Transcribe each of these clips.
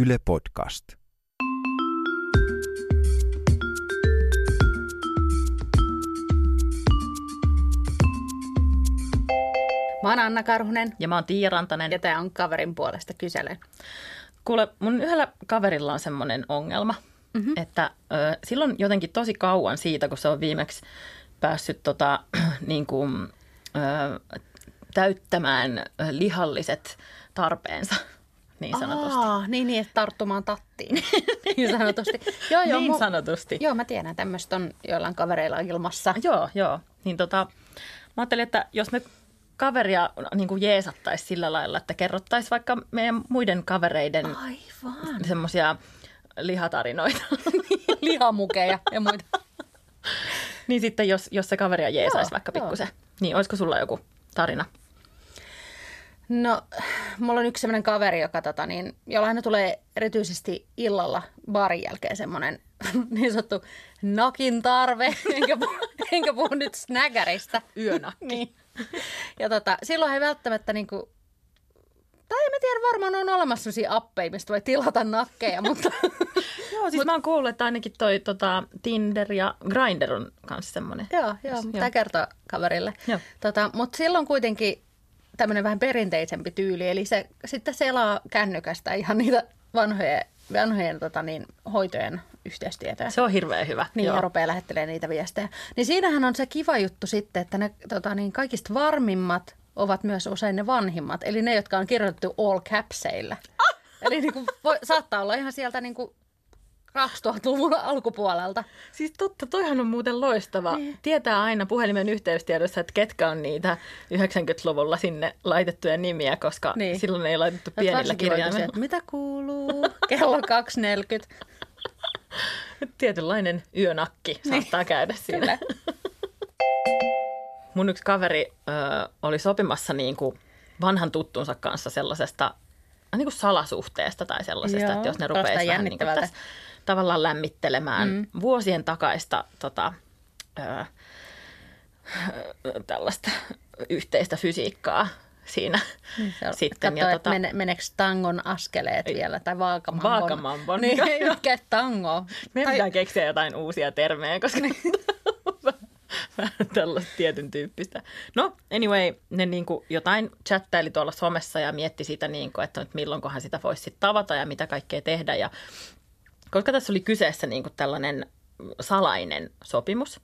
Yle Podcast. Mä oon Anna Karhunen Ja mä oon Tiia Rantanen. ja tää on kaverin puolesta kyselen. Kuule, mun yhdellä kaverilla on semmoinen ongelma, mm-hmm. että ö, silloin jotenkin tosi kauan siitä, kun se on viimeksi päässyt tota, niin kuin, ö, täyttämään lihalliset tarpeensa, niin sanotusti. Aa, niin, niin, että tarttumaan tattiin, niin sanotusti. Joo, joo, niin mu- sanotusti. Joo, mä tiedän, tämmöistä on joillain kavereilla ilmassa. Joo, joo. Niin tota, mä ajattelin, että jos me kaveria niin kuin jeesattaisi sillä lailla, että kerrottaisiin vaikka meidän muiden kavereiden Aivan. semmoisia lihatarinoita. Lihamukeja ja muita. niin sitten, jos, jos se kaveria jeesaisi Joo, vaikka joo. pikkusen, niin olisiko sulla joku tarina? No, mulla on yksi semmoinen kaveri, joka, tota, niin, jolla aina tulee erityisesti illalla baarin jälkeen semmoinen niin sanottu nakin tarve, enkä puhu, enkä puhu nyt snägäristä. Yönakki. niin. Ja tota, silloin ei välttämättä niinku, tai en mä tiedä, varmaan on olemassa sellaisia appeja, mistä voi tilata nakkeja, mutta Joo, siis Mut, mä oon kuullut, että ainakin toi tota, Tinder ja Grindr on kanssa semmoinen. joo, joo, tämä kertoo kaverille. Joo. Tota, mutta silloin kuitenkin tämmöinen vähän perinteisempi tyyli, eli se sitten selaa kännykästä ihan niitä vanhojen, vanhojen tota niin, hoitojen yhteystietoja. Se on hirveän hyvä. Niin, Joo. ja rupeaa lähettelemään niitä viestejä. Niin siinähän on se kiva juttu sitten, että ne tota, niin kaikista varmimmat ovat myös usein ne vanhimmat. Eli ne, jotka on kirjoitettu all capseilla. Ah! Eli niin kuin, voi, saattaa olla ihan sieltä niin kuin 2000-luvun alkupuolelta. Siis totta, toihan on muuten loistava. Niin. Tietää aina puhelimen yhteystiedossa, että ketkä on niitä 90-luvulla sinne laitettuja nimiä, koska Niin. niin. silloin ei laitettu Olet pienillä kirjaimilla. mitä kuuluu? Kello 2.40. Tietynlainen yönakki saattaa käydä siinä. Kyllä. Mun yksi kaveri ö, oli sopimassa niin kuin vanhan tuttunsa kanssa sellaisesta niin kuin salasuhteesta tai sellaisesta, Joo, että jos ne rupeaisi vähän niin kuin tässä tavallaan lämmittelemään mm. vuosien takaista tota, ö, ö, tällaista yhteistä fysiikkaa siinä Niin Se on- sitten. Katsoa, ja että mene, meneekö tangon askeleet vielä tai vaakamambon. Vaakamambon. Niin, mikä tango. Meidän Tai- pitää keksiä jotain uusia termejä, koska vähän tällaista tietyn tyyppistä. No, anyway, ne niin kuin jotain chattaili tuolla somessa ja mietti sitä, niin kuin, että nyt milloinkohan sitä voisi sitten tavata ja mitä kaikkea tehdä. Ja, koska tässä oli kyseessä niin kuin tällainen salainen sopimus,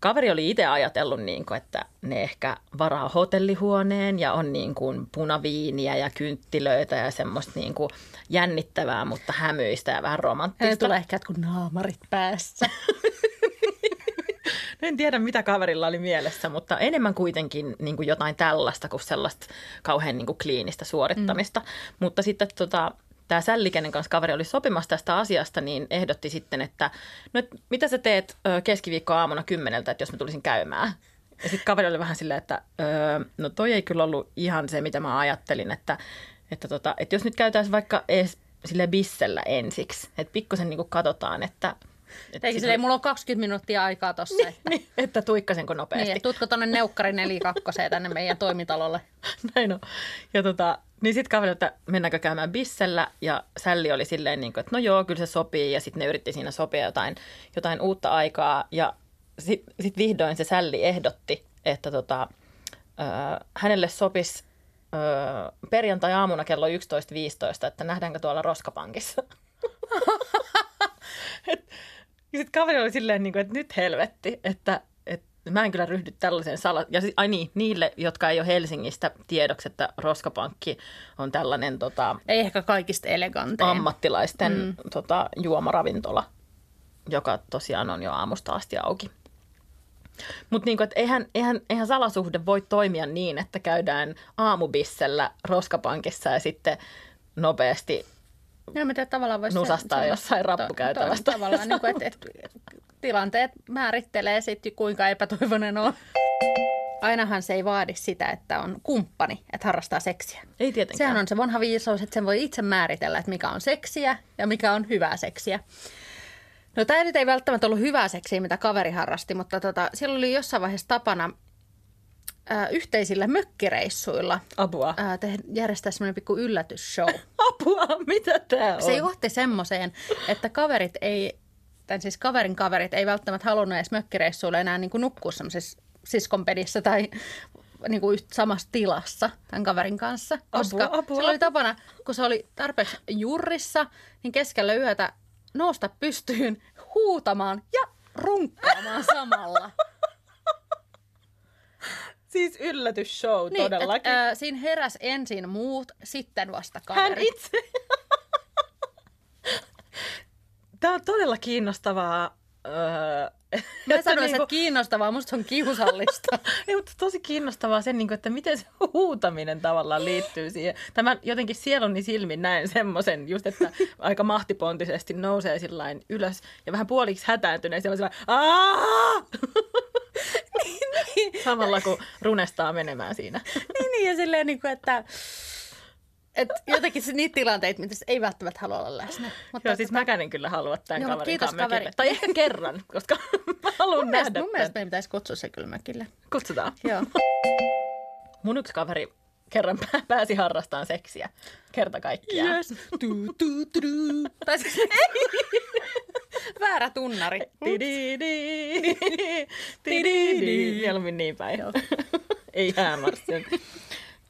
Kaveri oli itse ajatellut, niin kuin, että ne ehkä varaa hotellihuoneen ja on niin kuin punaviiniä ja kynttilöitä ja semmoista niin kuin jännittävää, mutta hämyistä ja vähän romanttista. tulee ehkä jotkut naamarit päässä. En tiedä, mitä kaverilla oli mielessä, mutta enemmän kuitenkin niin kuin jotain tällaista kuin sellaista kauhean niin kuin kliinistä suorittamista. Mm. Mutta sitten tota, tämä Sälli, kenen kanssa kaveri oli sopimassa tästä asiasta, niin ehdotti sitten, että no, et, mitä sä teet keskiviikkoaamuna kymmeneltä, että jos mä tulisin käymään. Ja sitten kaveri oli vähän silleen, että öö, no toi ei kyllä ollut ihan se, mitä mä ajattelin, että, että, tota, että jos nyt käytäisiin vaikka edes sille bissellä ensiksi, että pikkusen niin katsotaan, että... Eikä sit- silleen, mulla on 20 minuuttia aikaa tossa, että, niin, että tuikkasenko nopeasti. niin, tutko tonne Neukkari 42 tänne meidän toimitalolle. Näin on. Ja tota, niin sitten kaveri, että mennäänkö käymään bissellä ja Sälli oli silleen, niin kuin, että no joo, kyllä se sopii ja sitten ne yritti siinä sopia jotain, jotain uutta aikaa ja sitten sit vihdoin se Sälli ehdotti, että tota, ö, hänelle sopisi ö, perjantai-aamuna kello 11.15, että nähdäänkö tuolla Roskapankissa. Sitten kaveri oli silleen, niin kuin, että nyt helvetti, että, että mä en kyllä ryhdy tällaiseen sala... Ja si- ai niin, niille, jotka ei ole Helsingistä tiedoksi, että Roskapankki on tällainen tota, Ei ehkä kaikista elegantein. ammattilaisten mm. tota, juomaravintola, joka tosiaan on jo aamusta asti auki. Mutta niinku, eihän, eihän, eihän salasuhde voi toimia niin, että käydään aamubissellä Roskapankissa ja sitten nopeasti Joo, mitä tavallaan voisi Nusastaa sanoa- jossain to- rappukäytävästä. to- Tavallaan, niin kuin, että, että tilanteet määrittelee sitten, kuinka epätoivoinen on. Ainahan se ei vaadi sitä, että on kumppani, että harrastaa seksiä. Ei tietenkään. Sehän on se vanha viisaus, että sen voi itse määritellä, että mikä on seksiä ja mikä on hyvää seksiä. No tämä nyt ei välttämättä ollut hyvää seksiä, mitä kaveri harrasti, mutta tota, siellä oli jossain vaiheessa tapana ää, yhteisillä mökkireissuilla Apua. ää, te, järjestää semmoinen pikku yllätysshow. Apua, mitä tää on? Se johti semmoiseen, että kaverit ei, tai siis kaverin kaverit ei välttämättä halunnut edes mökkireissuille enää niin kuin nukkua semmoisessa siskonpedissä tai niin kuin samassa tilassa tämän kaverin kanssa. Koska Apua, apua, sillä oli tapana, kun se oli tarpeeksi jurrissa, niin keskellä yötä nousta pystyyn huutamaan ja runkkaamaan samalla. Siis yllätysshow Niin, todellakin. Et, ää, siinä heräs ensin muut, sitten vasta Hän kaverit. itse. Tämä on todella kiinnostavaa. Öö, Mä sanoisin, niinku- että kiinnostavaa, musta se on kiusallista. Ei, mutta tosi kiinnostavaa se, niinku, että miten se huutaminen tavallaan liittyy siihen. Tämä jotenkin sieluni silmin näen semmoisen, just että aika mahtipontisesti nousee sillain ylös ja vähän puoliksi hätääntyneen semmoisella aah! Samalla kun runestaa menemään siinä. niin, niin, ja silleen, niin kuin, että, että jotenkin se, niitä tilanteita, mitä ei välttämättä halua olla läsnä. Mutta Joo, siis mäkään en kyllä halua tämän Joo, kaverin kiitos, mökille. kaveri. Tai ehkä kerran, koska mä haluan mun mielestä, nähdä mun mielestä meidän pitäisi kutsua se kyllä mökille. Kutsutaan. Joo. Mun yksi kaveri kerran pää- pääsi harrastamaan seksiä. Kerta kaikkiaan. Yes. Tai siis, väärä tunnari. Mieluummin niin päin. Ei häämarssi.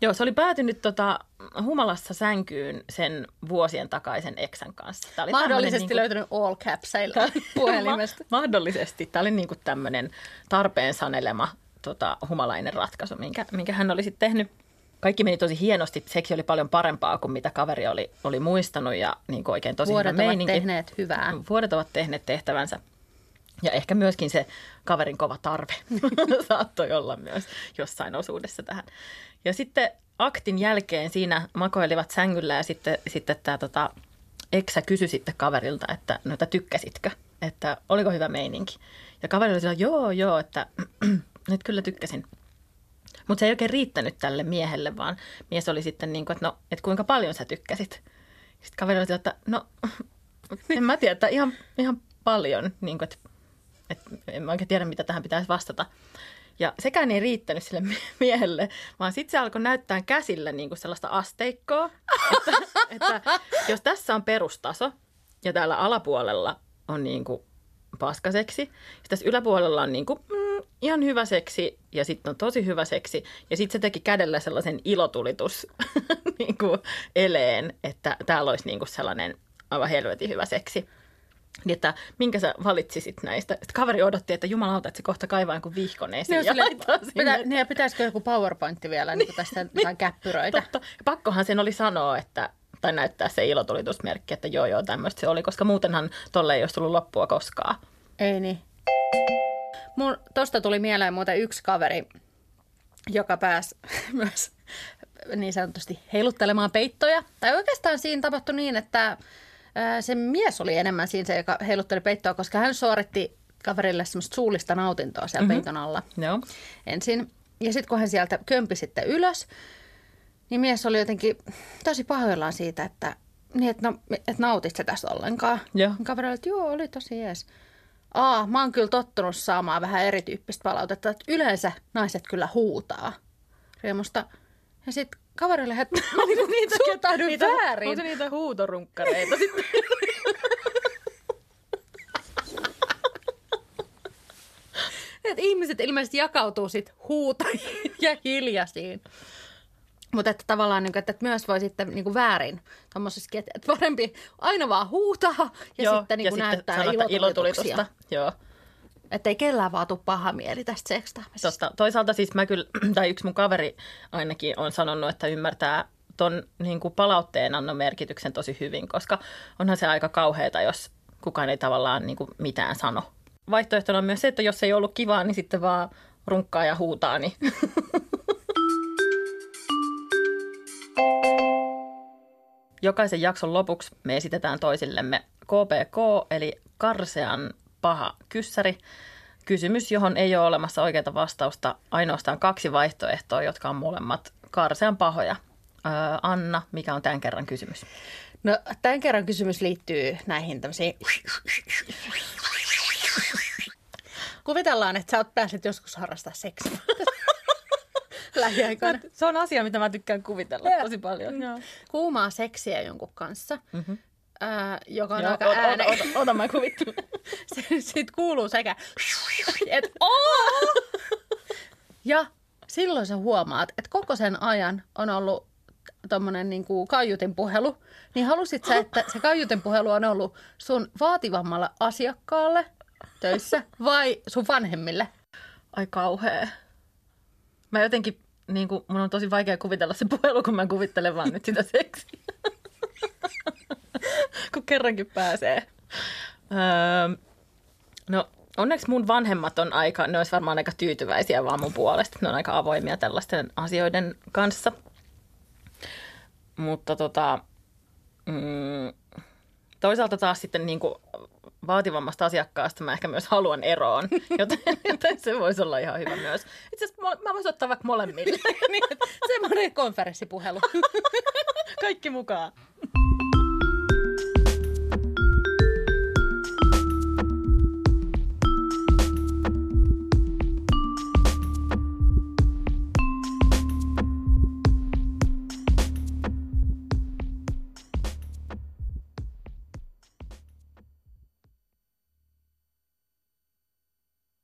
Joo, se oli päätynyt tota, humalassa sänkyyn sen vuosien takaisen eksän kanssa. Tää oli Mahdollisesti tämmönen löytynyt all capseilla puhelimesta. Ma- mahdollisesti. Tämä oli niinku tämmöinen tarpeen sanelema tota, humalainen ratkaisu, minkä, minkä hän oli sitten tehnyt. Kaikki meni tosi hienosti. Seksi oli paljon parempaa kuin mitä kaveri oli, oli muistanut ja niin kuin oikein tosi Vuodet hyvä ovat meininki. tehneet hyvää. Vuodet ovat tehneet tehtävänsä. Ja ehkä myöskin se kaverin kova tarve saattoi olla myös jossain osuudessa tähän. Ja sitten aktin jälkeen siinä makoilivat sängyllä ja sitten, sitten tämä tota, eksä kysyi sitten kaverilta, että no että tykkäsitkö, että oliko hyvä meininki. Ja kaveri oli sanonut, joo joo, että nyt kyllä tykkäsin. Mutta se ei oikein riittänyt tälle miehelle, vaan mies oli sitten niin kuin, että no, että kuinka paljon sä tykkäsit. Sitten kaveri oli että no, en mä tiedä, että ihan, ihan paljon, niin kuin, että, että en mä oikein tiedä, mitä tähän pitäisi vastata. Ja sekään ei riittänyt sille mie- miehelle, vaan sitten se alkoi näyttää käsillä niin kuin sellaista asteikkoa, että, että jos tässä on perustaso ja täällä alapuolella on niin kuin paskaseksi, ja tässä yläpuolella on niin kuin, ihan hyvä seksi ja sitten on tosi hyvä seksi. Ja sitten se teki kädellä sellaisen ilotulitus niin kuin eleen, että täällä olisi niin kuin sellainen aivan helvetin hyvä seksi. Niin, että minkä sä valitsisit näistä? Sitten kaveri odotti, että jumalauta, että se kohta kaivaa jonkun vihkon esiin Niin, laittaa sinne. pitä, niin, ja pitäisikö joku PowerPointti vielä niin, tästä jotain käppyröitä? Totta. Ja pakkohan sen oli sanoa, että, tai näyttää se ilotulitusmerkki, että joo joo, tämmöistä se oli, koska muutenhan tolle ei olisi tullut loppua koskaan. Ei niin. Mun, tosta tuli mieleen muuten yksi kaveri, joka pääsi myös niin sanotusti heiluttelemaan peittoja. Tai oikeastaan siinä tapahtui niin, että se mies oli enemmän siinä se, joka heilutteli peittoa, koska hän suoritti kaverille semmoista suullista nautintoa siellä mm-hmm. peiton alla Joo. ensin. Ja sitten kun hän sieltä kömpi sitten ylös, niin mies oli jotenkin tosi pahoillaan siitä, että, niin, että, no, että nautit sä tästä ollenkaan. Joo. Kaveri oli, että joo, oli tosi jees. Aa, mä oon kyllä tottunut saamaan vähän erityyppistä palautetta, että yleensä naiset kyllä huutaa riemusta. Ja sitten kaverille, että mä niinku niitä, suhtaudun niitä, väärin. Onko niitä huutorunkkareita sitten? Että ihmiset ilmeisesti jakautuu sit huutajiin ja hiljaisiin. Mutta että tavallaan, niin kuin, että myös voi sitten niin kuin väärin tommosessakin, että, parempi aina vaan huutaa ja Joo, sitten, niin kuin näyttää sanota ilotulitusta. Joo. Että ei kellään vaan tule paha mieli tästä sekstaamisesta. Totta. Toisaalta siis mä kyllä, tai yksi mun kaveri ainakin on sanonut, että ymmärtää ton niin kuin palautteen annon merkityksen tosi hyvin, koska onhan se aika kauheata, jos kukaan ei tavallaan niin kuin mitään sano. Vaihtoehtona on myös se, että jos ei ollut kivaa, niin sitten vaan runkkaa ja huutaa. Niin. Jokaisen jakson lopuksi me esitetään toisillemme KPK, eli karsean paha kyssäri. Kysymys, johon ei ole olemassa oikeaa vastausta, ainoastaan kaksi vaihtoehtoa, jotka on molemmat karsean pahoja. Öö, Anna, mikä on tämän kerran kysymys? No tämän kerran kysymys liittyy näihin tämmöisiin... Kuvitellaan, että sä oot päässyt joskus harrastaa seksiä. Lähiaikoina. Se on asia, mitä mä tykkään kuvitella Joo. tosi paljon. Joo. Kuumaa seksiä jonkun kanssa, Mm-hmm. ää, joka on Joo, aika ota, ääne. ota, ota, ota, mä kuvittelen. Sitten kuuluu sekä, että "Oo!" Ja silloin sä huomaat, että koko sen ajan on ollut tommonen niinku kaiutin puhelu, niin halusit sä, että se kaiutin puhelu on ollut sun vaativammalle asiakkaalle töissä vai sun vanhemmille? Ai kauhea. Mä jotenkin, niin kuin, mun on tosi vaikea kuvitella se puhelu, kun mä kuvittelen vaan nyt sitä seksiä. kun kerrankin pääsee. Öö, no onneksi mun vanhemmat on aika, ne olisi varmaan aika tyytyväisiä vaan mun puolesta. Ne on aika avoimia tällaisten asioiden kanssa. Mutta tota, mm, toisaalta taas sitten niin kuin vaativammasta asiakkaasta mä ehkä myös haluan eroon, joten, joten se voisi olla ihan hyvä myös. Itse asiassa mä- voisin ottaa vaikka molemmille. niin, semmoinen konferenssipuhelu. Kaikki mukaan.